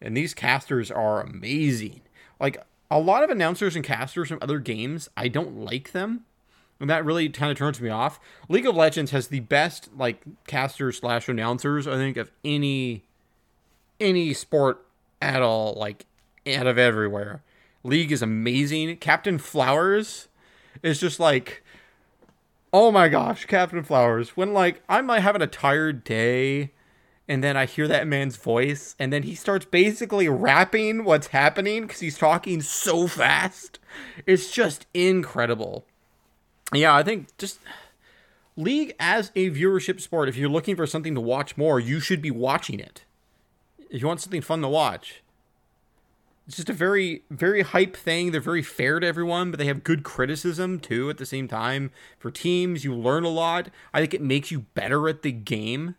And these casters are amazing. Like a lot of announcers and casters from other games, I don't like them. And that really kind of turns me off. League of Legends has the best like casters slash announcers, I think, of any any sport at all, like out of everywhere. League is amazing. Captain Flowers is just like oh my gosh, Captain Flowers. When like I'm like having a tired day and then I hear that man's voice, and then he starts basically rapping what's happening because he's talking so fast. It's just incredible. Yeah, I think just League as a viewership sport, if you're looking for something to watch more, you should be watching it. If you want something fun to watch. It's just a very, very hype thing. They're very fair to everyone, but they have good criticism too at the same time. For teams, you learn a lot. I think it makes you better at the game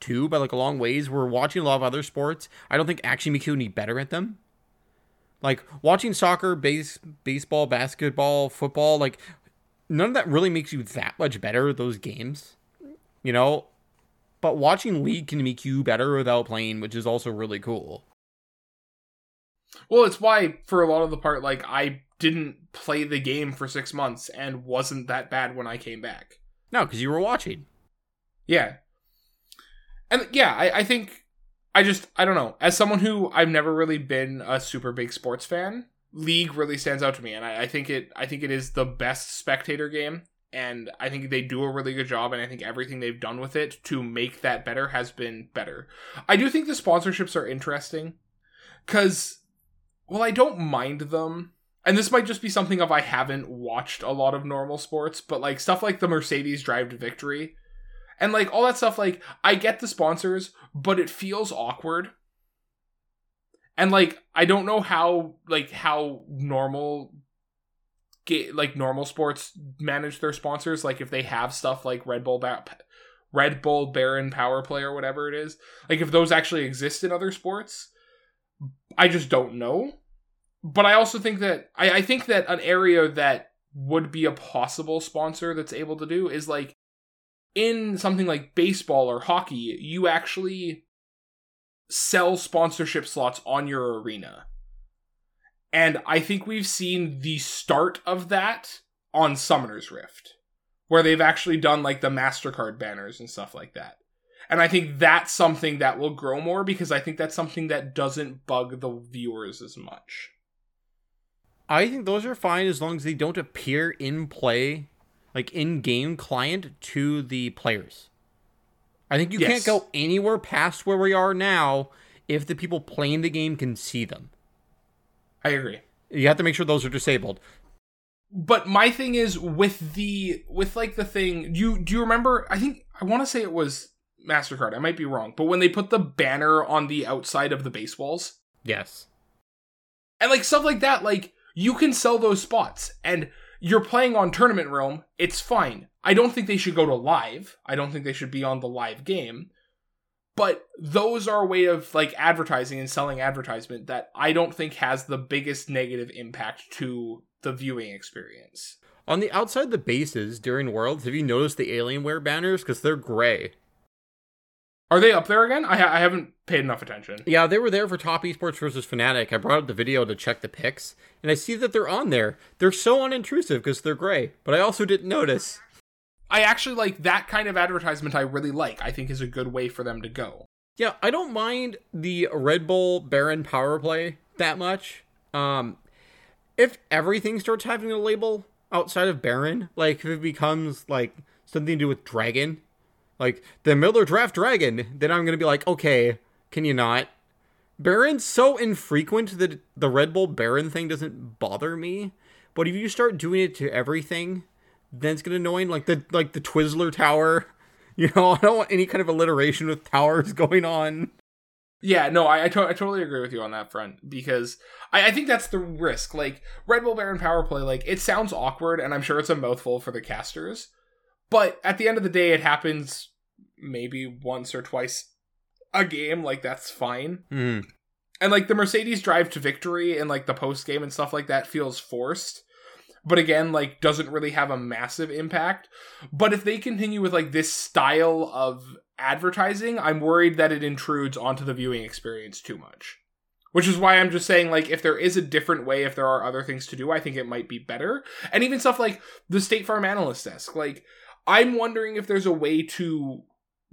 too by like a long ways. We're watching a lot of other sports. I don't think actually makes you any better at them. Like watching soccer, base, baseball, basketball, football, like none of that really makes you that much better at those games. You know? But watching league can make you better without playing, which is also really cool. Well, it's why for a lot of the part, like I didn't play the game for six months and wasn't that bad when I came back. No, because you were watching. Yeah, and yeah, I, I think I just I don't know. As someone who I've never really been a super big sports fan, League really stands out to me, and I, I think it I think it is the best spectator game, and I think they do a really good job, and I think everything they've done with it to make that better has been better. I do think the sponsorships are interesting, because well, I don't mind them. And this might just be something of I haven't watched a lot of normal sports, but like stuff like the Mercedes Drive to Victory, and like all that stuff like i get the sponsors but it feels awkward. And like i don't know how like how normal get like normal sports manage their sponsors like if they have stuff like red bull ba- red bull baron power play or whatever it is. Like if those actually exist in other sports i just don't know. But i also think that i, I think that an area that would be a possible sponsor that's able to do is like in something like baseball or hockey, you actually sell sponsorship slots on your arena. And I think we've seen the start of that on Summoner's Rift, where they've actually done like the MasterCard banners and stuff like that. And I think that's something that will grow more because I think that's something that doesn't bug the viewers as much. I think those are fine as long as they don't appear in play like in-game client to the players. I think you yes. can't go anywhere past where we are now if the people playing the game can see them. I agree. You have to make sure those are disabled. But my thing is with the with like the thing Do you do you remember I think I want to say it was MasterCard. I might be wrong. But when they put the banner on the outside of the baseballs? Yes. And like stuff like that like you can sell those spots and you're playing on Tournament Realm, it's fine. I don't think they should go to live. I don't think they should be on the live game. But those are a way of like advertising and selling advertisement that I don't think has the biggest negative impact to the viewing experience. On the outside the bases during Worlds, have you noticed the Alienware banners? Because they're gray. Are they up there again? I, ha- I haven't paid enough attention. Yeah, they were there for Top Esports versus Fnatic. I brought up the video to check the pics, and I see that they're on there. They're so unintrusive because they're gray, but I also didn't notice. I actually like that kind of advertisement. I really like. I think is a good way for them to go. Yeah, I don't mind the Red Bull Baron power play that much. Um, if everything starts having a label outside of Baron, like if it becomes like something to do with Dragon, like the Miller Draft Dragon, then I'm gonna be like, okay, can you not? Baron's so infrequent that the Red Bull Baron thing doesn't bother me. But if you start doing it to everything, then it's gonna annoy like the like the Twizzler Tower. <laughs> You know, I don't want any kind of alliteration with towers <laughs> going on. Yeah, no, I I, to- I totally agree with you on that front because I, I think that's the risk. Like Red Bull Baron Power Play, like it sounds awkward, and I'm sure it's a mouthful for the casters. But at the end of the day, it happens maybe once or twice a game. Like that's fine. Mm. And like the Mercedes drive to victory and like the post game and stuff like that feels forced. But again, like doesn't really have a massive impact. But if they continue with like this style of advertising, I'm worried that it intrudes onto the viewing experience too much. Which is why I'm just saying, like, if there is a different way, if there are other things to do, I think it might be better. And even stuff like the State Farm Analyst Desk. Like, I'm wondering if there's a way to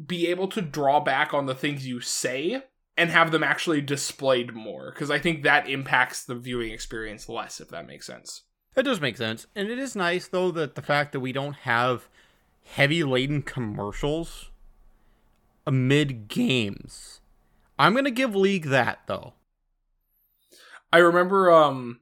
be able to draw back on the things you say and have them actually displayed more because I think that impacts the viewing experience less if that makes sense. That does make sense. And it is nice though that the fact that we don't have heavy laden commercials amid games. I'm going to give League that though. I remember um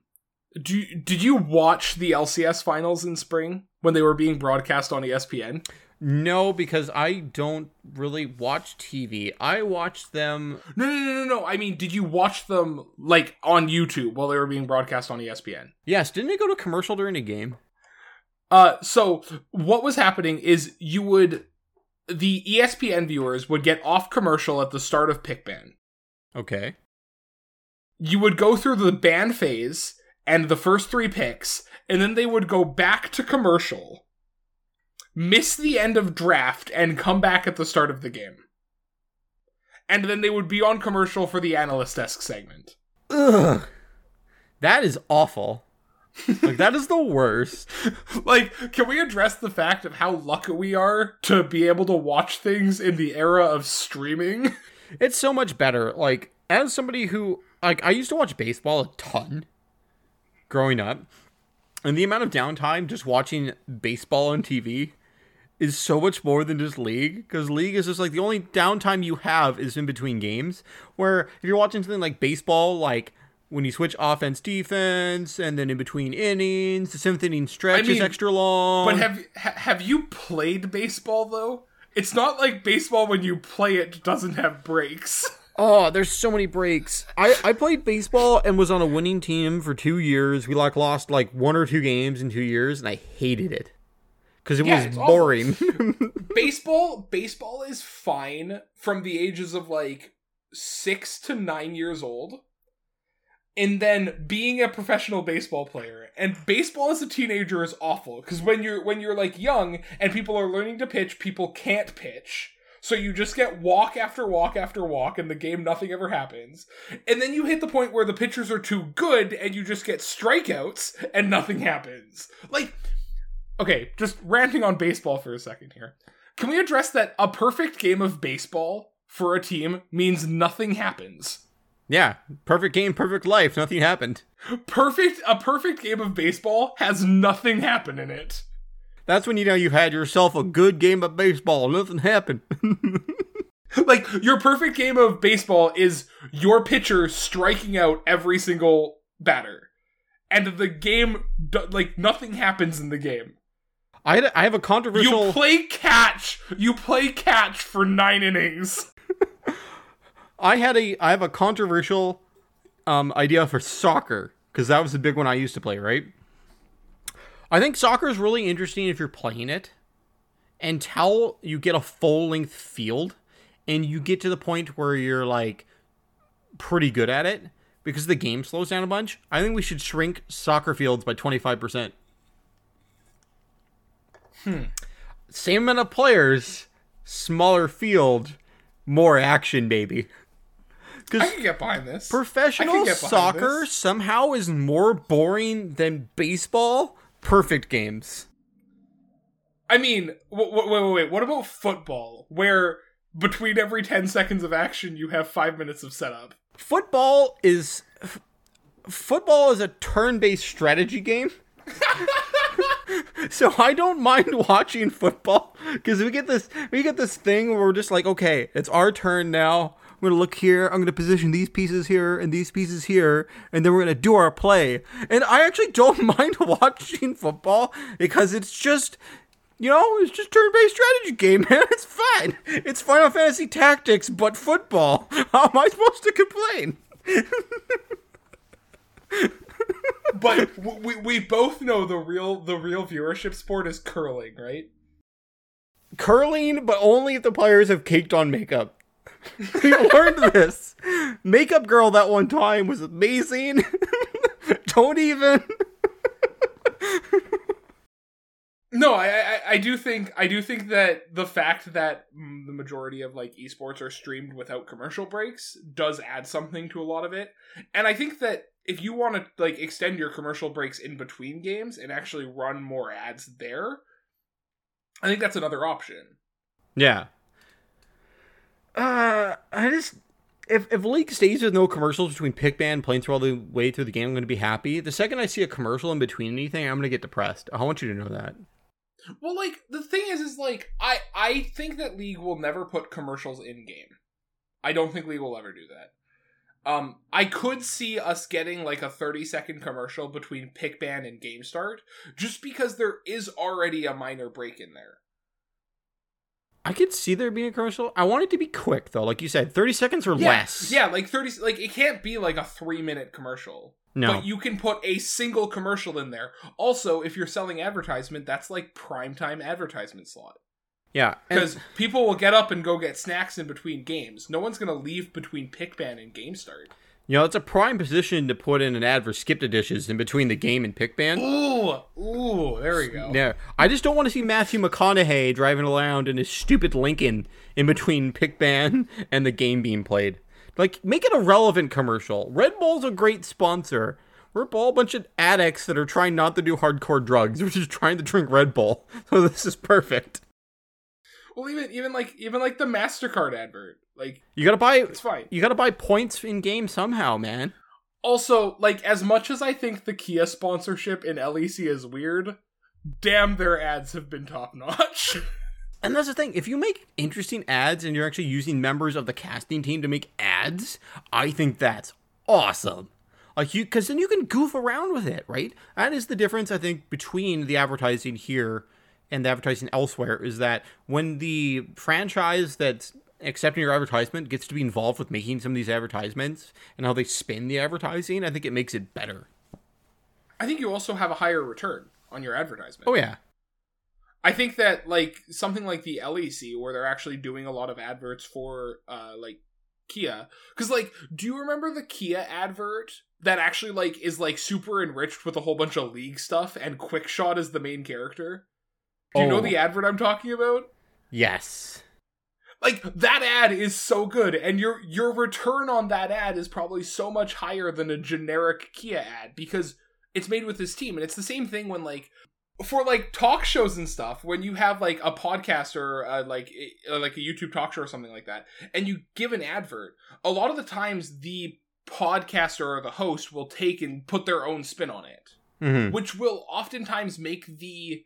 do did you watch the LCS finals in spring when they were being broadcast on ESPN? No, because I don't really watch TV. I watched them. No, no, no, no, no. I mean, did you watch them like on YouTube while they were being broadcast on ESPN? Yes. Didn't they go to commercial during a game? Uh, so what was happening is you would the ESPN viewers would get off commercial at the start of pick ban. Okay. You would go through the ban phase and the first three picks, and then they would go back to commercial miss the end of draft, and come back at the start of the game. And then they would be on commercial for the analyst desk segment. Ugh. That is awful. like that is the worst. <laughs> like, can we address the fact of how lucky we are to be able to watch things in the era of streaming? <laughs> It's so much better. Like as somebody who like I used to watch baseball a ton growing up, and the amount of downtime just watching baseball on TV is so much more than just league because league is just like the only downtime you have is in between games where if you're watching something like baseball like when you switch offense defense and then in between innings the seventh inning stretch I mean, is extra long But have have you played baseball though? It's not like baseball when you play it doesn't have breaks. <laughs> oh there's so many breaks I, I played baseball and was on a winning team for two years we like lost like one or two games in two years and i hated it because it Yeah, was boring <laughs> <laughs> baseball baseball is fine from the ages of like 6 to 9 years old. And then being a professional baseball player and baseball as a teenager is awful because when you're when you're like young and people are learning to pitch, people can't pitch. So you just get walk after walk after walk in the game nothing ever happens. And then you hit the point where the pitchers are too good and you just get strikeouts and nothing happens. Like okay, just ranting on baseball for a second here. Can we address that a perfect game of baseball for a team means nothing happens? yeah perfect game perfect life nothing happened Perfect a perfect game of baseball has nothing happen in it. That's when you know you've had yourself a good game of baseball. Nothing happened. <laughs> Like your perfect game of baseball is your pitcher striking out every single batter. And the game like nothing happens in the game. I had, I have a controversial. You play catch. You play catch for 9 innings. <laughs> I had a I have a controversial um, idea for soccer because that was the big one I used to play. Right. I think soccer is really interesting if you're playing it until you get a full length field and you get to the point where you're like pretty good at it because the game slows down a bunch. I think we should shrink soccer fields by 25%. Hmm. Same amount of players, smaller field, more action, baby. I can get behind this. Professional behind soccer this. somehow is more boring than baseball. Perfect games. I mean, w- w- wait, wait, wait. What about football, where between every ten seconds of action you have five minutes of setup? Football is f- football is a turn-based strategy game. <laughs> so I don't mind watching football because we get this we get this thing where we're just like, okay, it's our turn now. I'm gonna look here. I'm gonna position these pieces here and these pieces here, and then we're gonna do our play. And I actually don't <laughs> mind watching football because it's just, you know, it's just turn-based strategy game, <laughs> man. It's fine. It's Final Fantasy Tactics, but football. <laughs> How am I supposed to complain? But we we both know the real the real viewership sport is curling, right? curling, but only if the players have caked on makeup. <laughs> we learned this. Makeup girl that one time was amazing. <laughs> Don't even. No, I, I I do think I do think that the fact that the majority of like esports are streamed without commercial breaks does add something to a lot of it. And I think that if you want to like extend your commercial breaks in between games and actually run more ads there, I think that's another option. Yeah. Uh, I just if if League stays with no commercials between pick ban playing through all the way through the game, I'm going to be happy. The second I see a commercial in between anything, I'm going to get depressed. I want you to know that. Well, like the thing is, is like I I think that League will never put commercials in game. I don't think League will ever do that. Um, I could see us getting like a thirty second commercial between pick ban and game start, just because there is already a minor break in there. I could see there being a commercial. I want it to be quick though, like you said, 30 seconds or Yeah, less. yeah, like thirty. Like it can't be like a three minute commercial. No. But you can put a single commercial in there. Also, if you're selling advertisement, that's like primetime advertisement slot. yeah. Because people will get up and go get snacks in between games. No one's gonna leave between pick ban and game start. You know, it's a prime position to put in an ad for Skip the Dishes in between the game and pick ban. Ooh, ooh, there we go. Yeah, I just don't want to see Matthew McConaughey driving around in his stupid Lincoln in between pick ban <laughs> and the game being played. Like, make it a relevant commercial. Red Bull's a great sponsor. We're all a bunch of addicts that are trying not to do hardcore drugs. <laughs> We're just trying to drink Red Bull. <laughs> So this is perfect. Well, even even like even like the Mastercard advert, like You gotta buy it's fine. you gotta buy points in game somehow, man. Also, like as much as I think the Kia sponsorship in LEC is weird, damn, their ads have been top notch. <laughs> And that's the thing. If you make interesting ads and you're actually using members of the casting team to make ads, I think that's awesome. Like you, because then you can goof around with it, right? That is the difference I think between the advertising here and the advertising elsewhere. Is that when the franchise that's accepting your advertisement gets to be involved with making some of these advertisements and how they spin the advertising, I think it makes it better. I think you also have a higher return on your advertisement. Oh yeah, I think that like something like the LEC where they're actually doing a lot of adverts for uh like Kia cuz like do you remember the Kia advert that actually like is like super enriched with a whole bunch of league stuff and Quickshot is the main character? Do you know Oh. the advert I'm talking about? yes. Like that ad is so good and your your return on that ad is probably so much higher than a generic Kia ad because it's made with this team and it's the same thing when like for like talk shows and stuff when you have like a podcast or uh, like uh, like a YouTube talk show or something like that and you give an advert a lot of the times the podcaster or the host will take and put their own spin on it hmm which will oftentimes make the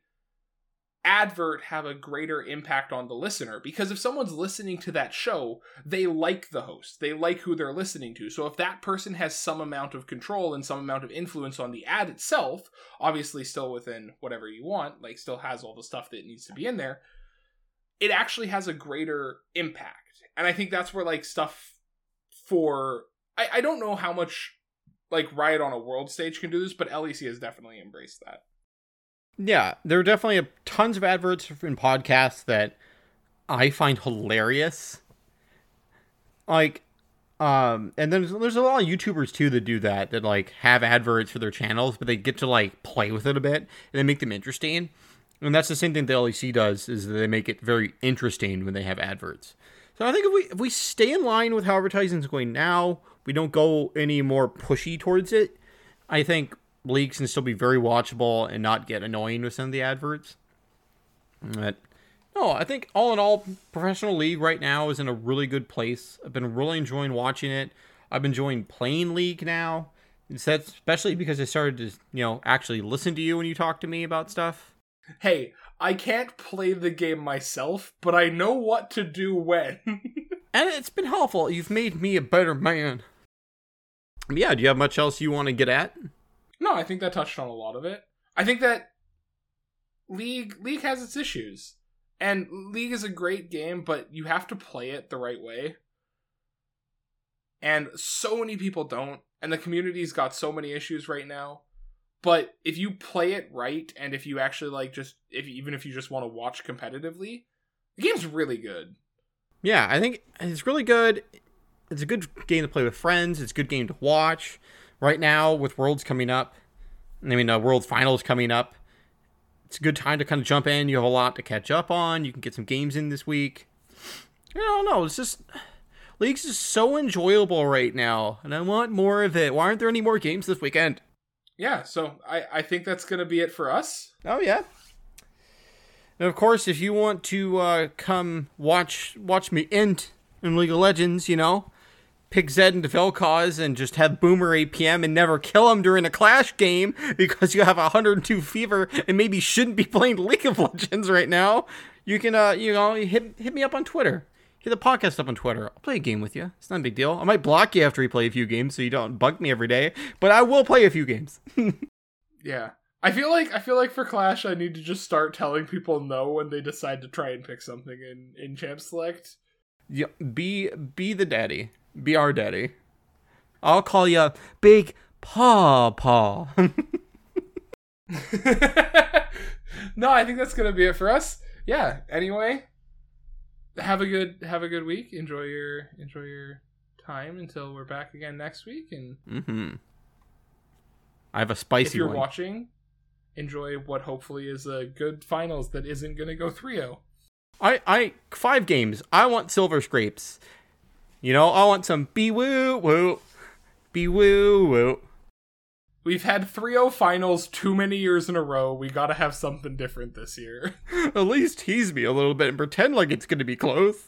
advert have a greater impact on the listener because if someone's listening to that show they like the host they like who they're listening to so if that person has some amount of control and some amount of influence on the ad itself obviously still within whatever you want like still has all the stuff that needs to be in there it actually has a greater impact and i think that's where like stuff for i, I don't know how much like Riot on a world stage can do this, but LEC has definitely embraced that. Yeah, there are definitely tons of adverts in podcasts that I find hilarious. Like, um, and then there's, there's a lot of YouTubers too that do that, that like have adverts for their channels, but they get to like play with it a bit and they make them interesting. And that's the same thing the LEC does, is that they make it very interesting when they have adverts. So I think if we if we stay in line with how advertising is going now, we don't go any more pushy towards it. I think leagues can still be very watchable and not get annoying with some of the adverts. But no, I think all in all, professional league right now is in a really good place. I've been really enjoying watching it. I've been enjoying playing league now. It's that especially because I started to you know actually listen to you when you talk to me about stuff. Hey, I can't play the game myself, but I know what to do when. <laughs> and it's been helpful. You've made me a better man. Yeah, do you have much else you want to get at? No, I think that touched on a lot of it. I think that League League has its issues. And League is a great game, but you have to play it the right way. And so many people don't, and the community's got so many issues right now. But if you play it right and if you actually like just if even if you just want to watch competitively, the game's really good. Yeah, I think it's really good. It's a good game to play with friends. It's a good game to watch. Right now, with Worlds coming up, I mean, uh, World Finals coming up, it's a good time to kind of jump in. You have a lot to catch up on. You can get some games in this week. I don't know. It's just League's is so enjoyable right now, and I want more of it. Why aren't there any more games this weekend? Yeah, so I, I think that's gonna be it for us. Oh yeah. And of course, if you want to uh, come watch watch me int in League of Legends, you know, pick Zed into Vel'Koz and just have Boomer APM and never kill him during a Clash game because you have 102 fever and maybe shouldn't be <laughs> playing League of Legends right now, you can uh you know hit hit me up on Twitter. Hit the podcast up on Twitter. I'll play a game with you. It's not a big deal. I might block you after you play a few games so you don't bug me every day, but I will play a few games. <laughs> Yeah. I feel like I feel like for Clash I need to just start telling people no when they decide to try and pick something in, in Champ Select. Yeah, be be the daddy. Be our daddy. I'll call you Big Paw Paw. <laughs> no, I think that's gonna be it for us. Yeah. Anyway, have a good have a good week. Enjoy your enjoy your time until we're back again next week. And mm-hmm. I have a spicy. if you're one. watching, enjoy what hopefully is a good finals that isn't gonna go 3-0. I I five games. I want silver scrapes. You know, I want some be woo woo, be woo woo. We've had 3-0 finals too many years in a row. We gotta have something different this year. <laughs> At least tease me a little bit and pretend like it's to be close.